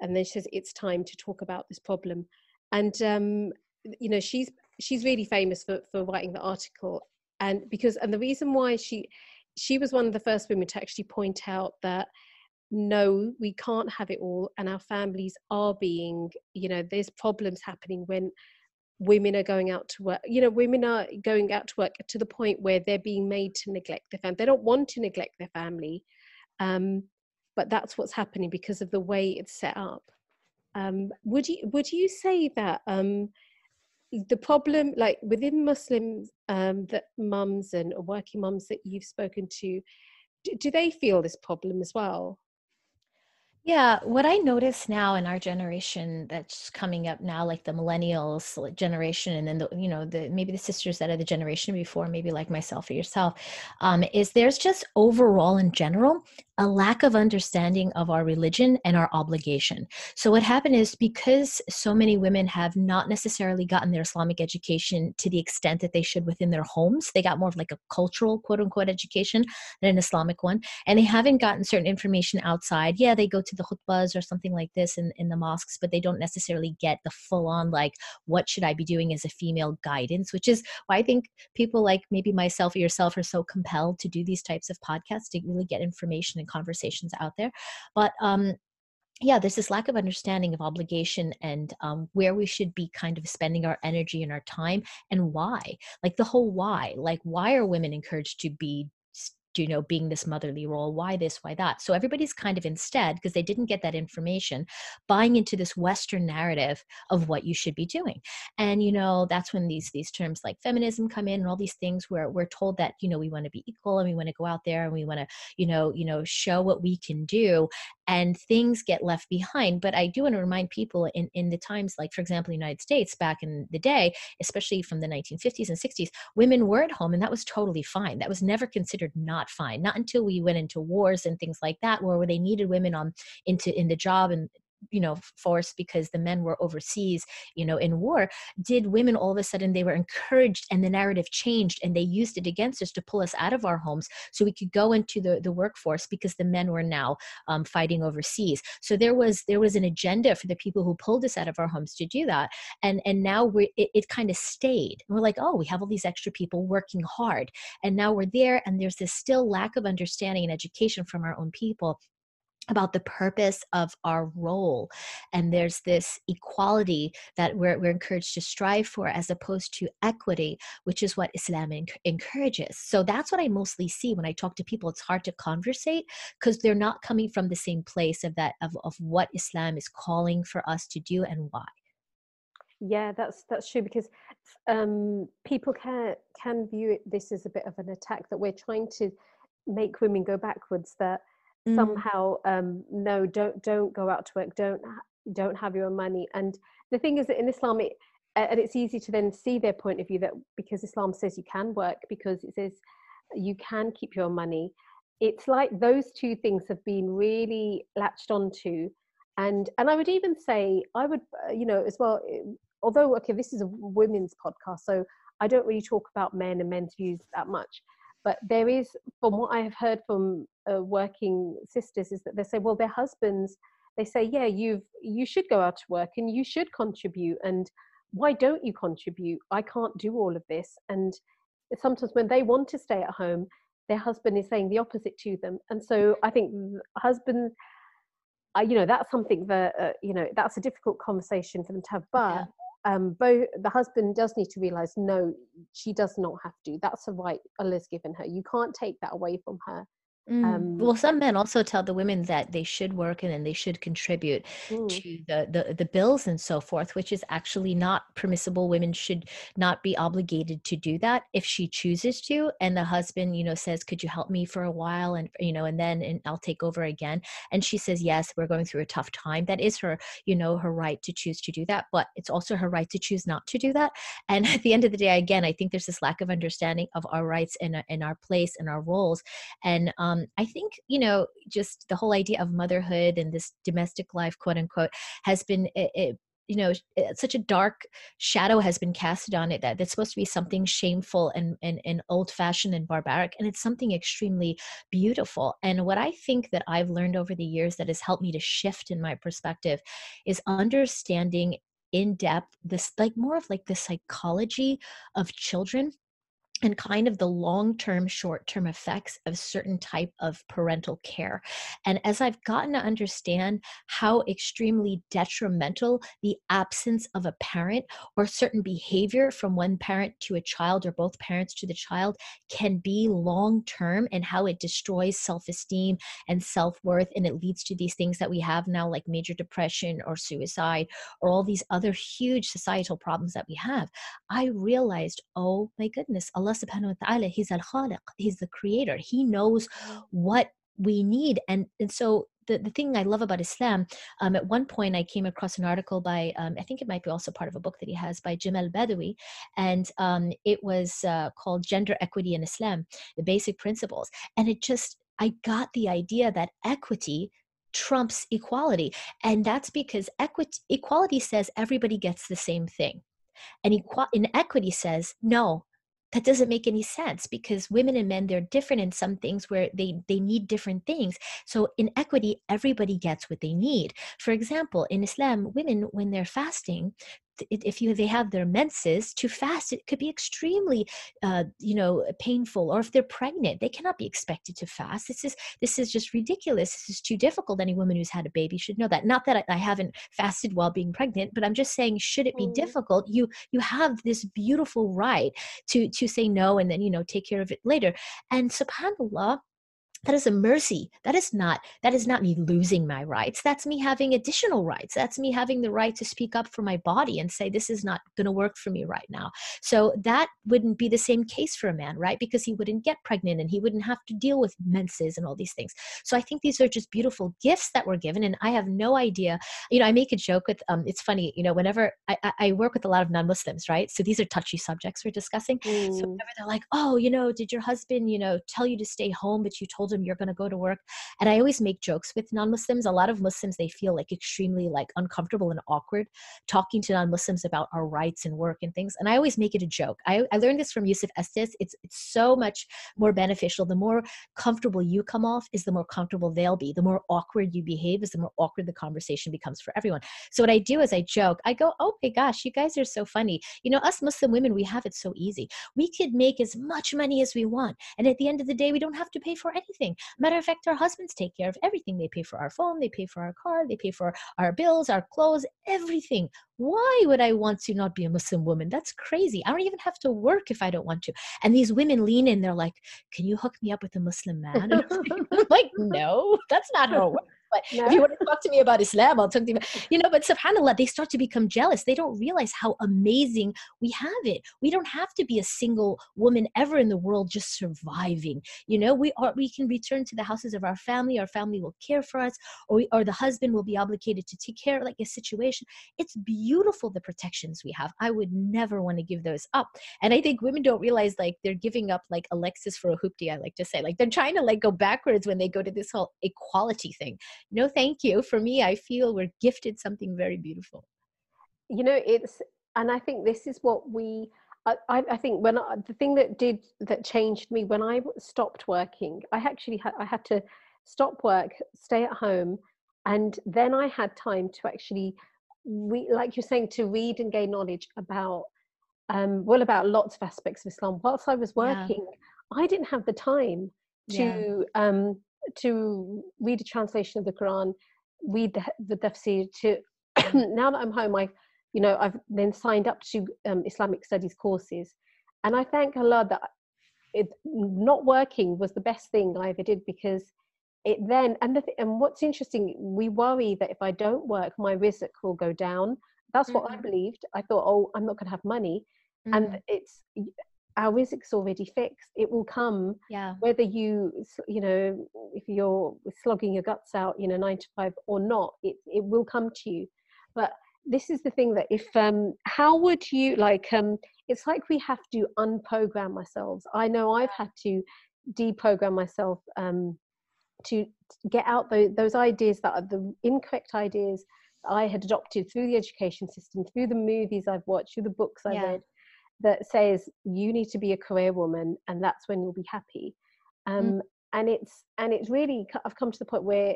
And then she says, it's time to talk about this problem. And, um, you know, she's, she's really famous for, for writing the article. And because, and the reason why she, she was one of the first women to actually point out that no, we can't have it all. And our families are being, you know, there's problems happening when women are going out to work you know women are going out to work to the point where they're being made to neglect their family they don't want to neglect their family um, but that's what's happening because of the way it's set up. Um, would you would you say that um, the problem, like within Muslim um, that mums and working mums that you've spoken to, do, do they feel this problem as well? Yeah, what I notice now in our generation that's coming up now, like the millennials generation, and then the you know the maybe the sisters that are the generation before, maybe like myself or yourself, um, is there's just overall in general a lack of understanding of our religion and our obligation. So, what happened is because so many women have not necessarily gotten their Islamic education to the extent that they should within their homes, they got more of like a cultural quote unquote education than an Islamic one, and they haven't gotten certain information outside. Yeah, they go to the khutbahs or something like this in, in the mosques, but they don't necessarily get the full on, like, what should I be doing as a female guidance, which is why I think people like maybe myself or yourself are so compelled to do these types of podcasts to really get information and conversations out there. But um yeah there's this lack of understanding of obligation and um, where we should be kind of spending our energy and our time and why. Like the whole why like why are women encouraged to be you know being this motherly role why this why that? So everybody's kind of instead because they didn't get that information buying into this western narrative of what you should be doing. And you know that's when these these terms like feminism come in and all these things where we're told that you know we want to be equal and we want to go out there and we want to you know you know show what we can do and things get left behind but i do want to remind people in in the times like for example the united states back in the day especially from the 1950s and 60s women were at home and that was totally fine. That was never considered not fine not until we went into wars and things like that where they needed women on into in the job and you know force because the men were overseas you know in war did women all of a sudden they were encouraged and the narrative changed and they used it against us to pull us out of our homes so we could go into the, the workforce because the men were now um, fighting overseas. So there was there was an agenda for the people who pulled us out of our homes to do that. And and now we it, it kind of stayed we're like oh we have all these extra people working hard. And now we're there and there's this still lack of understanding and education from our own people about the purpose of our role. And there's this equality that we're, we're encouraged to strive for as opposed to equity, which is what Islam encourages. So that's what I mostly see when I talk to people. It's hard to conversate because they're not coming from the same place of that of, of what Islam is calling for us to do and why. Yeah, that's that's true because um, people can can view it, this as a bit of an attack that we're trying to make women go backwards. That mm. somehow um, no don't don't go out to work don't don't have your money and the thing is that in islam it, and it's easy to then see their point of view that because islam says you can work because it says you can keep your money it's like those two things have been really latched onto and and i would even say i would uh, you know as well eh, although okay this is a women's podcast so i don't really talk about men and men's views that much but there is from what i have heard from uh, working sisters is that they say well their husbands they say yeah you've you should go out to work and you should contribute and why don't you contribute? I can't do all of this and sometimes when they want to stay at home their husband is saying the opposite to them. And so i think husband uh, you know that's something that uh, you know that's a difficult conversation for them to have but yeah um, both the husband does need to realize no she does not have to. That's a right allah's given her. You can't take that away from her Mm. Um, well, some men also tell the women that they should work and then they should contribute mm. to the, the the bills and so forth, which is actually not permissible. Women should not be obligated to do that if she chooses to. And the husband, you know, says, "Could you help me for a while?" And you know, and then and I'll take over again. And she says, "Yes, we're going through a tough time." That is her, you know, her right to choose to do that, but it's also her right to choose not to do that. And <laughs> at the end of the day, again, I think there's this lack of understanding of our rights and in our place and our roles, and um, um, I think, you know, just the whole idea of motherhood and this domestic life, quote unquote, has been, it, it, you know such a dark shadow has been casted on it that it's supposed to be something shameful and, and, and old fashioned and barbaric and it's something extremely beautiful. And what i think that i've learned over the years that has helped me to shift in my perspective is understanding in depth this like more of like the psychology of children and kind of the long-term short-term effects of certain type of parental care. And as i've gotten to understand how extremely detrimental the absence of a parent or certain behavior from one parent to a child or both parents to the child can be long-term and how it destroys self-esteem and self-worth and it leads to these things that we have now like major depression or suicide or all these other huge societal problems that we have. I realized oh my goodness Allah subhanahu wa ta'ala, He's Al Khaliq, He's the creator. He knows what we need. And, and so the, the thing I love about Islam, um, at one point I came across an article by, um, I think it might be also part of a book that he has by Jamal Badawi, and um, it was uh, called Gender Equity in Islam, the Basic Principles. And it just, I got the idea that equity trumps equality. And that's because equity, equality says everybody gets the same thing. And equal, inequity says, no, that doesn't make any sense because women and men they're different in some things where they they need different things. So in equity everybody gets what they need. For example in islam women when they're fasting if you they have their menses to fast it could be extremely uh, you know painful or if they're pregnant they cannot be expected to fast. This is this is just ridiculous. This is too difficult. Any woman who's had a baby should know that. Not that i, I haven't fasted while being pregnant but i'm just saying should it be mm. difficult you you have this beautiful right to to say no and then you know take care of it later. And subhanallah that is a mercy. That is not that is not me losing my rights. That's me having additional rights. That's me having the right to speak up for my body and say this is not going to work for me right now. So that wouldn't be the same case for a man right? Because he wouldn't get pregnant and he wouldn't have to deal with menses and all these things. So i think these are just beautiful gifts that were given and i have no idea you know i make a joke with um it's funny you know whenever i, I work with a lot of non-muslims right? So these are touchy subjects we're discussing. Mm. so whenever they're like oh you know did your husband you know tell you to stay home but you told told him you're going to go to work. And i always make jokes with non-muslims. A lot of muslims they feel like extremely like uncomfortable and awkward talking to non-muslims about our rights and work and things. And i always make it a joke. I, I learned this from yusuf estes. It's it's so much more beneficial. The more comfortable you come off is the more comfortable they'll be. The more awkward you behave is the more awkward the conversation becomes for everyone. So what i do is i joke. I go oh my gosh you guys are so funny. You know us muslim women we have it so easy. We could make as much money as we want. And at the end of the day we don't have to pay for anything Matter of fact, our husbands take care of everything. They pay for our phone, they pay for our car, they pay for our bills, our clothes, everything. Why would I want to not be a Muslim woman? That's crazy. I don't even have to work if I don't want to. And these women lean in, they're like, Can you hook me up with a Muslim man? <laughs> Like, No, that's not how it works. But no. if you want to talk to me about Islam, I'll talk to you about, you know, but subhanAllah, they start to become jealous. They don't realize how amazing we have it. We don't have to be a single woman ever in the world just surviving. You know, we are we can return to the houses of our family, our family will care for us, or we, or the husband will be obligated to take care of like a situation. It's beautiful the protections we have. I would never want to give those up. And I think women don't realize like they're giving up like a Lexus for a hoopty, I like to say. Like they're trying to like go backwards when they go to this whole equality thing no thank you for me i feel we're gifted something very beautiful you know it's and i think this is what we I, I think when I, the thing that did that changed me when I stopped working, I actually had I had to stop work, stay at home, and then I had time to actually, we like you're saying, to read and gain knowledge about, um, well, about lots of aspects of Islam. Whilst I was working, yeah. I didn't have the time to yeah. um, to read a translation of the Quran, read the, the tafsir. To <clears throat> now that I'm home, I, you know, I've then signed up to um, Islamic studies courses, and I thank Allah that it not working was the best thing I ever did because it then and the and what's interesting, we worry that if I don't work, my rizq will go down. That's what mm-hmm. I believed. I thought, oh, I'm not going to have money, mm-hmm. and it's our rizq's already fixed it will come yeah. whether you you know if you're slogging your guts out you know nine to five or not it, it will come to you. But this is the thing that if um how would you like um it's like we have to unprogram ourselves. I know i've had to deprogram myself um to get out those, those ideas that are the incorrect ideas I had adopted through the education system, through the movies I've watched, through the books I've yeah. read, that says you need to be a career woman and that's when you'll be happy mm. um, mm. and it's and it's really i've come to the point where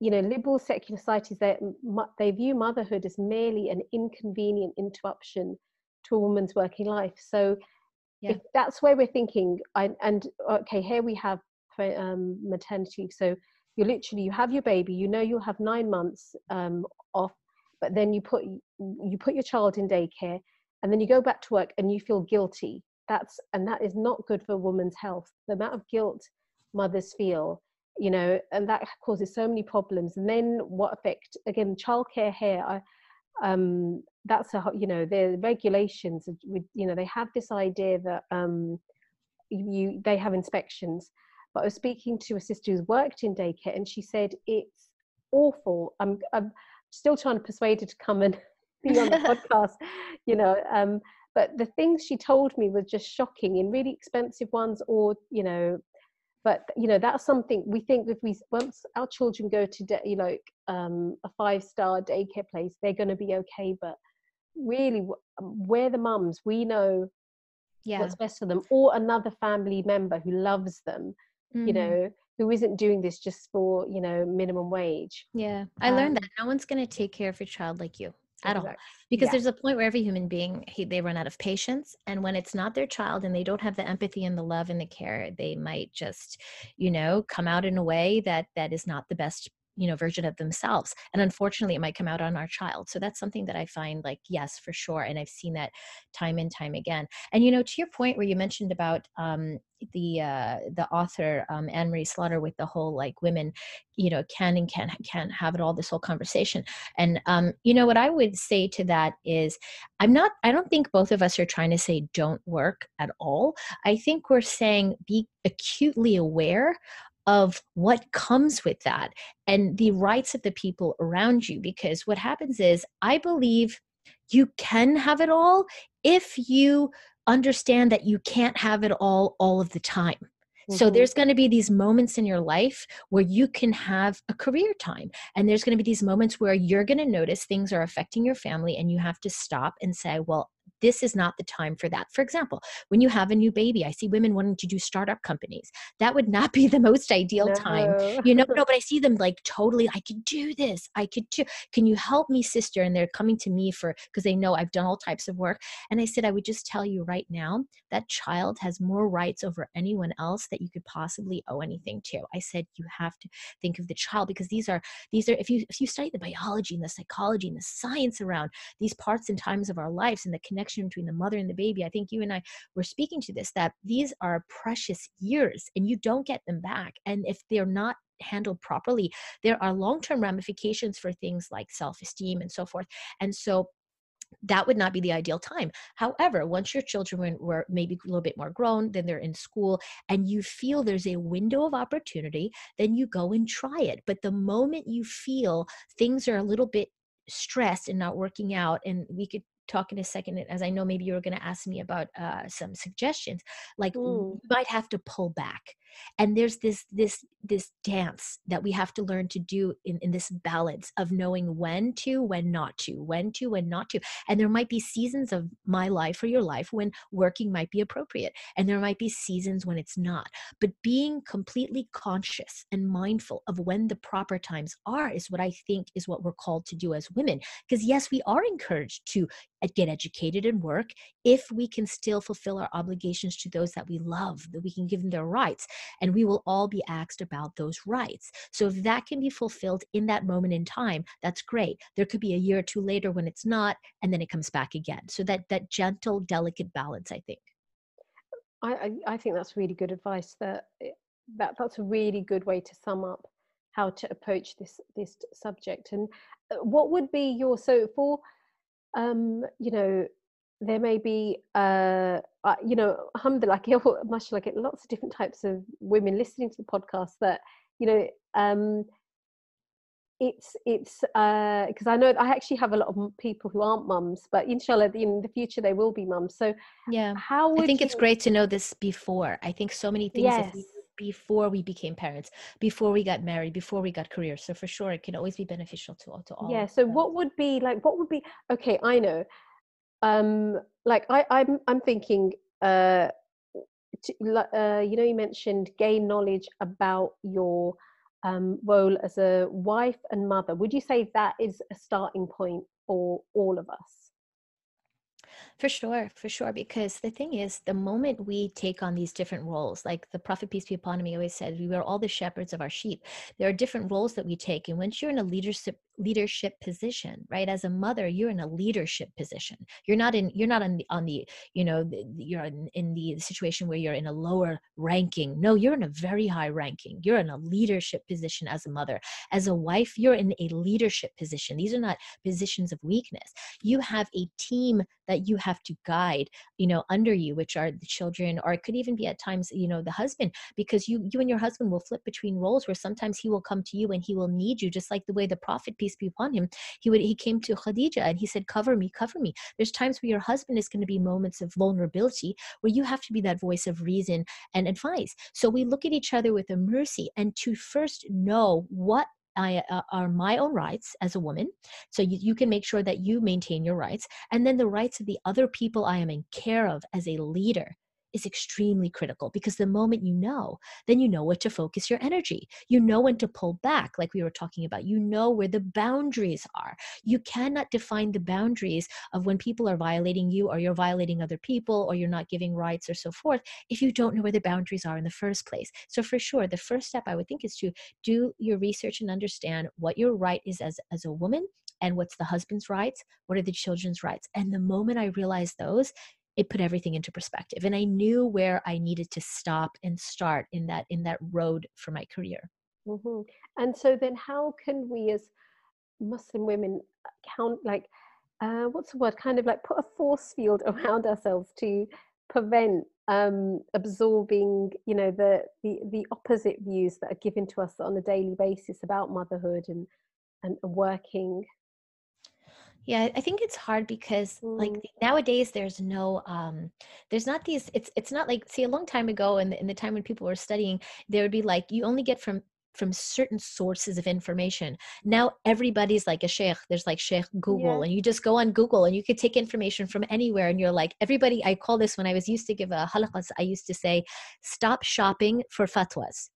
you know liberal secular societies they they view motherhood as merely an inconvenient interruption to a woman's working life so yeah. if that's where we're thinking I, and okay here we have um, maternity so you literally you have your baby you know you'll have nine months um, off but then you put you put your child in daycare and then you go back to work and you feel guilty. That's and that is not good for a woman's health. The amount of guilt mothers feel you know and that causes so many problems. And then what effect again childcare here I, um that's a you know the regulations with you know they have this idea that um you they have inspections. But i was speaking to a sister who's worked in daycare and she said it's awful. I'm i'm still trying to persuade her to come and be on the <laughs> podcast, you know. Um, but the things she told me were just shocking in really expensive ones, or you know, but you know that's something we think if we once our children go to de- you know um, a five star daycare place, they're going to be okay. But really, um, we're the mums. We know yeah. what's best for them, or another family member who loves them. Mm-hmm. You know, who isn't doing this just for you know minimum wage yeah i um, learned that no one's going to take care of your child like you at exactly. all because yeah. there's a point where every human being he, they run out of patience and when it's not their child and they don't have the empathy and the love and the care they might just you know come out in a way that that is not the best you know version of themselves. And unfortunately it might come out on our child. So that's something that i find like yes for sure. And i've seen that time and time again. And you know to your point where you mentioned about um, the uh, the author um, Anne Marie Slaughter with the whole like women, you know, can and can't can't have it all. This whole conversation, and um, you know what I would say to that is, I'm not. I don't think both of us are trying to say don't work at all. I think we're saying be acutely aware of what comes with that and the rights of the people around you. Because what happens is, I believe you can have it all if you understand that you can't have it all all of the time. Mm-hmm. So there's going to be these moments in your life where you can have a career time. And there's going to be these moments where you're going to notice things are affecting your family and you have to stop and say, well, this is not the time for that. For example, when you have a new baby, I see women wanting to do startup companies. That would not <laughs> be the most ideal no. time. You know, no, <laughs> but I see them like totally, I could do this. I could do, can you help me, sister? And they're coming to me for, because they know I've done all types of work. And I said, I would just tell you right now, that child has more rights over anyone else that you could possibly owe anything to. I said, you have to think of the child because these are, these are, if you, if you study the biology and the psychology and the science around these parts and times of our lives and the connection connection between the mother and the baby. I think you and I were speaking to this that these are precious years and you don't get them back. And if they're not handled properly, there are long term ramifications for things like self esteem and so forth. And so that would not be the ideal time. However, once your children were maybe a little bit more grown, then they're in school, and you feel there's a window of opportunity, then you go and try it. But the moment you feel things are a little bit stressed and not working out, and we could talk in a second as i know maybe you were going to ask me about uh, some suggestions like mm. you might have to pull back and there's this this this dance that we have to learn to do in, in this balance of knowing when to when not to when to when not to. And there might be seasons of my life or your life when working might be appropriate and there might be seasons when it's not. But being completely conscious and mindful of when the proper times are is what i think is what we're called to do as women. Because yes we are encouraged to uh, get educated and work if we can still fulfill our obligations to those that we love that we can give them their rights and we will all be asked about those rights. So if that can be fulfilled in that moment in time, that's great. There could be a year or two later when it's not, and then it comes back again. So that that gentle, delicate balance, I think. I, I think that's really good advice. That eh, that that's a really good way to sum up how to approach this this subject. And uh, what would be your so for um, you know there may be uh, uh, you know alhamdulillah mashallah get lots of different types of women listening to the podcast that you know um, it's it's because uh, I know I actually have a lot of people who aren't mums, but inshallah in the future they will be mums. So yeah, how I think you... it's great to know this before. I think so many things yes. before we became parents, before we got married, before we got careers. So for sure, it can always be beneficial to to all. Yeah. So what would be like? What would be okay? I know um like i i'm i'm thinking uh, to, uh you know you mentioned gain knowledge about your um, role as a wife and mother would you say that is a starting point for all of us for sure, for sure. Because the thing is, the moment we take on these different roles, like the Prophet, peace be upon him, always said, we are all the shepherds of our sheep. There are different roles that we take. And once you're in a leadership leadership position right? As a mother you're in a leadership position. You're not in you're not on the on the you know the, you're in, in the situation where you're in a lower ranking. No you're in a very high ranking. You're in a leadership position as a mother. As a wife you're in a leadership position. These are not positions of weakness. You have a team that you have to guide you know under you which are the children or it could even be at times you know the husband because you you and your husband will flip between roles where sometimes he will come to you and he will need you just like the way the prophet peace be upon him, he would he came to Khadija and he said, Cover me, cover me. There's times where your husband is going to be moments of vulnerability where you have to be that voice of reason and advice. So we look at each other with a mercy and to first know what I, uh, are my own rights as a woman. So you, you can make sure that you maintain your rights. And then the rights of the other people I am in care of as a leader is extremely critical because the moment you know, then you know what to focus your energy. You know when to pull back, like we were talking about. You know where the boundaries are. You cannot define the boundaries of when people are violating you or you're violating other people or you're not giving rights or so forth if you don't know where the boundaries are in the first place. So, for sure, the first step I would think is to do your research and understand what your right is as, as a woman and what's the husband's rights, what are the children's rights. And the moment I realized those, it put everything into perspective and i knew where i needed to stop and start in that in that road for my career mm-hmm. and so then how can we as muslim women count like uh, what's the word kind of like put a force field <laughs> around ourselves to prevent um, absorbing you know the, the the opposite views that are given to us on a daily basis about motherhood and and working yeah i think it's hard because mm. like nowadays there's no um there's not these it's it's not like see a long time ago in the, in the time when people were studying there would be like you only get from from certain sources of information. Now everybody's like a sheikh. There's like sheikh Google, yeah. and you just go on Google and you could take information from anywhere. And you're like, everybody, I call this when I was used to give a halaqas, I used to say, stop shopping for fatwas.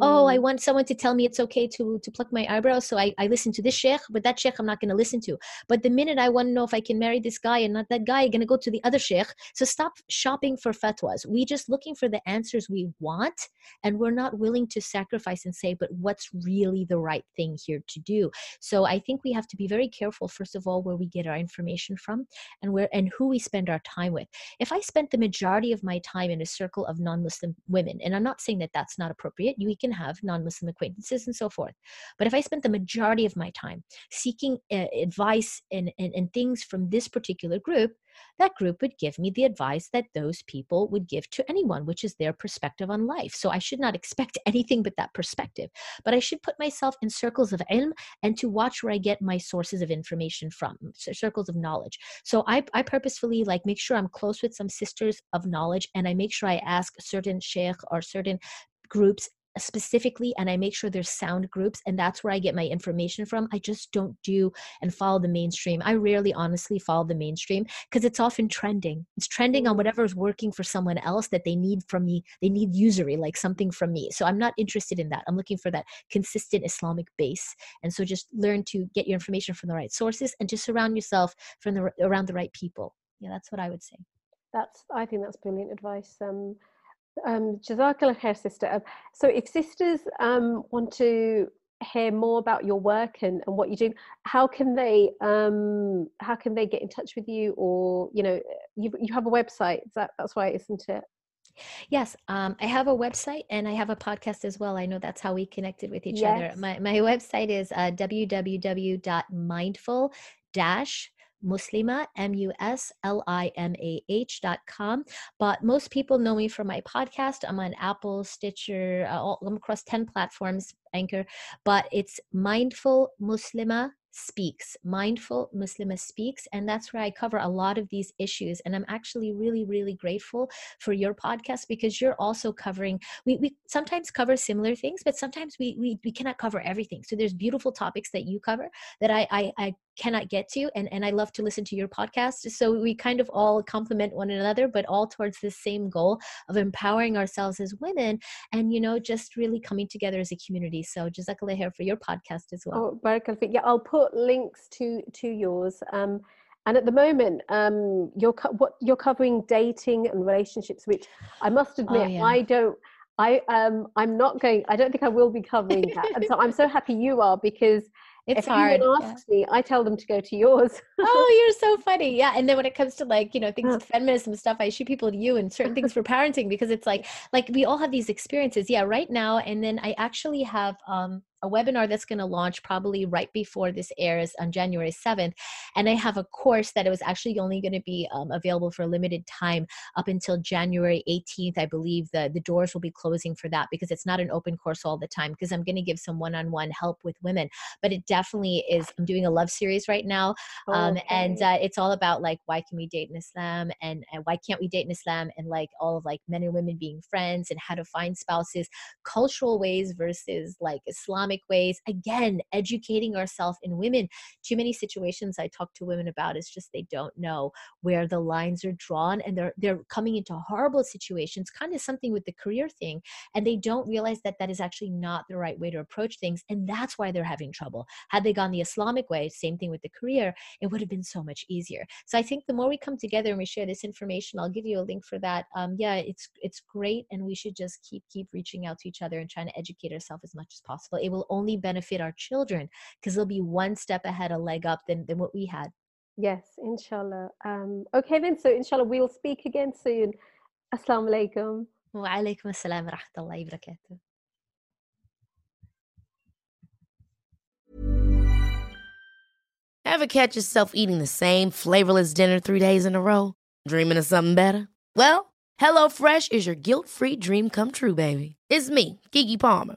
Oh i mm. want someone to tell me it's okay to to pluck my eyebrows so i, I listen to this sheikh but that sheikh i'm not going to listen to. But the minute i want to know if i can marry this guy and not that guy i'm going to go to the other sheikh. So stop shopping for fatwas. We just looking for the answers we want and we're not willing to sacrifice and say but what's really the right thing here to do? So i think we have to be very careful first of all where we get our information from and where and who we spend our time with. If i spent the majority of my time in a circle of non-muslim women and i'm not saying that that's not appropriate you can have non Muslim acquaintances and so forth. But if I spent the majority of my time seeking uh, advice and, and, and things from this particular group, that group would give me the advice that those people would give to anyone, which is their perspective on life. So I should not expect <laughs> anything but that perspective. But I should put myself in circles of ilm and to watch where I get my sources of information from, circles of knowledge. So I, I purposefully like make sure I'm close with some sisters of knowledge and I make sure I ask certain sheikh or certain groups specifically and I make sure there's sound groups and that's where I get my information from. I just don't do and follow the mainstream. I rarely honestly follow the mainstream because it's often trending. It's trending on mm. whatever is working for someone else that they need from me. They need usury, like something from me. So I'm not interested in that. I'm looking for that consistent Islamic base. And so just learn to get your information from the right sources and just surround yourself from the around the right people. Yeah, that's what I would say. That's I think that's brilliant advice. Um um, Jazakallah khair, sister. Um, so, if sisters um, want to hear more about your work and, and what you do, how can they um, how can they get in touch with you? Or you know, you you have a website. That, that's why, isn't it? Yes, um, I have a website and I have a podcast as well. I know that's how we connected with each yes. other. My my website is uh, www.mindful dash Muslimah, M U S L I M A H dot com. But most people know me from my podcast. I'm on Apple, Stitcher, uh, all, I'm across 10 platforms, Anchor, but it's Mindful Muslimah Speaks, Mindful Muslimah Speaks. And that's where I cover a lot of these issues. And I'm actually really, really grateful for your podcast because you're also covering, we, we sometimes cover similar things, but sometimes we, we, we cannot cover everything. So there's beautiful topics that you cover that I, I, I cannot get to and, and i love to listen to your podcast. So we kind of all complement one another but all towards the same goal of empowering ourselves as women and you know just really coming together as a community. So jazakallah khair for your podcast as well. Oh barakallah yeah i'll put links to to yours. Um and at the moment um you're co- what you're covering dating and relationships which i must oh, admit oh, yeah. i don't I um I'm not going I don't think I will be covering that. and so I'm so happy you are because it's if hard. anyone asks yeah. me, I tell them to go to yours. oh, <laughs> you're so funny. Yeah. And then when it comes to like, you know, things with feminism stuff, I shoot people to you and certain things for parenting because it's like, like we all have these experiences. Yeah, right now. And then I actually have um a webinar that's going to launch probably right before this airs on January 7th. And I have a course that it was actually only going to be um, available for a limited time up until January 18th. I believe the, the doors will be closing for that because it's not an open course all the time because I'm going to give some one on one help with women. But it definitely is, I'm doing a love series right now. Um, okay. And uh, it's all about like, why can we date in Islam and, and why can't we date in Islam and like all of like men and women being friends and how to find spouses, cultural ways versus like Islamic Islamic ways. Again, educating ourselves in women. Too many situations I talk to women about is just they don't know where the lines are drawn and they're they're coming into horrible situations, kind of something with the career thing, and they don't realize that that is actually not the right way to approach things, and that's why they're having trouble. Had they gone the Islamic way, same thing with the career, it would have been so much easier. So I think the more we come together and we share this information, I'll give you a link for that. Um, yeah, it's it's great, and we should just keep keep reaching out to each other and trying to educate ourselves as much as possible. It will only benefit our children because they'll be one step ahead, a leg up than than what we had. Yes, inshallah. Um, okay then, so inshallah we'll speak again soon. Assalamu alaikum. Wa alaikum assalam wa rahmatullahi wa barakatuh. Ever catch yourself eating the same flavorless dinner three days in a row? Dreaming of something better? Well, HelloFresh is your guilt-free dream come true, baby. It's me, Keke Palmer.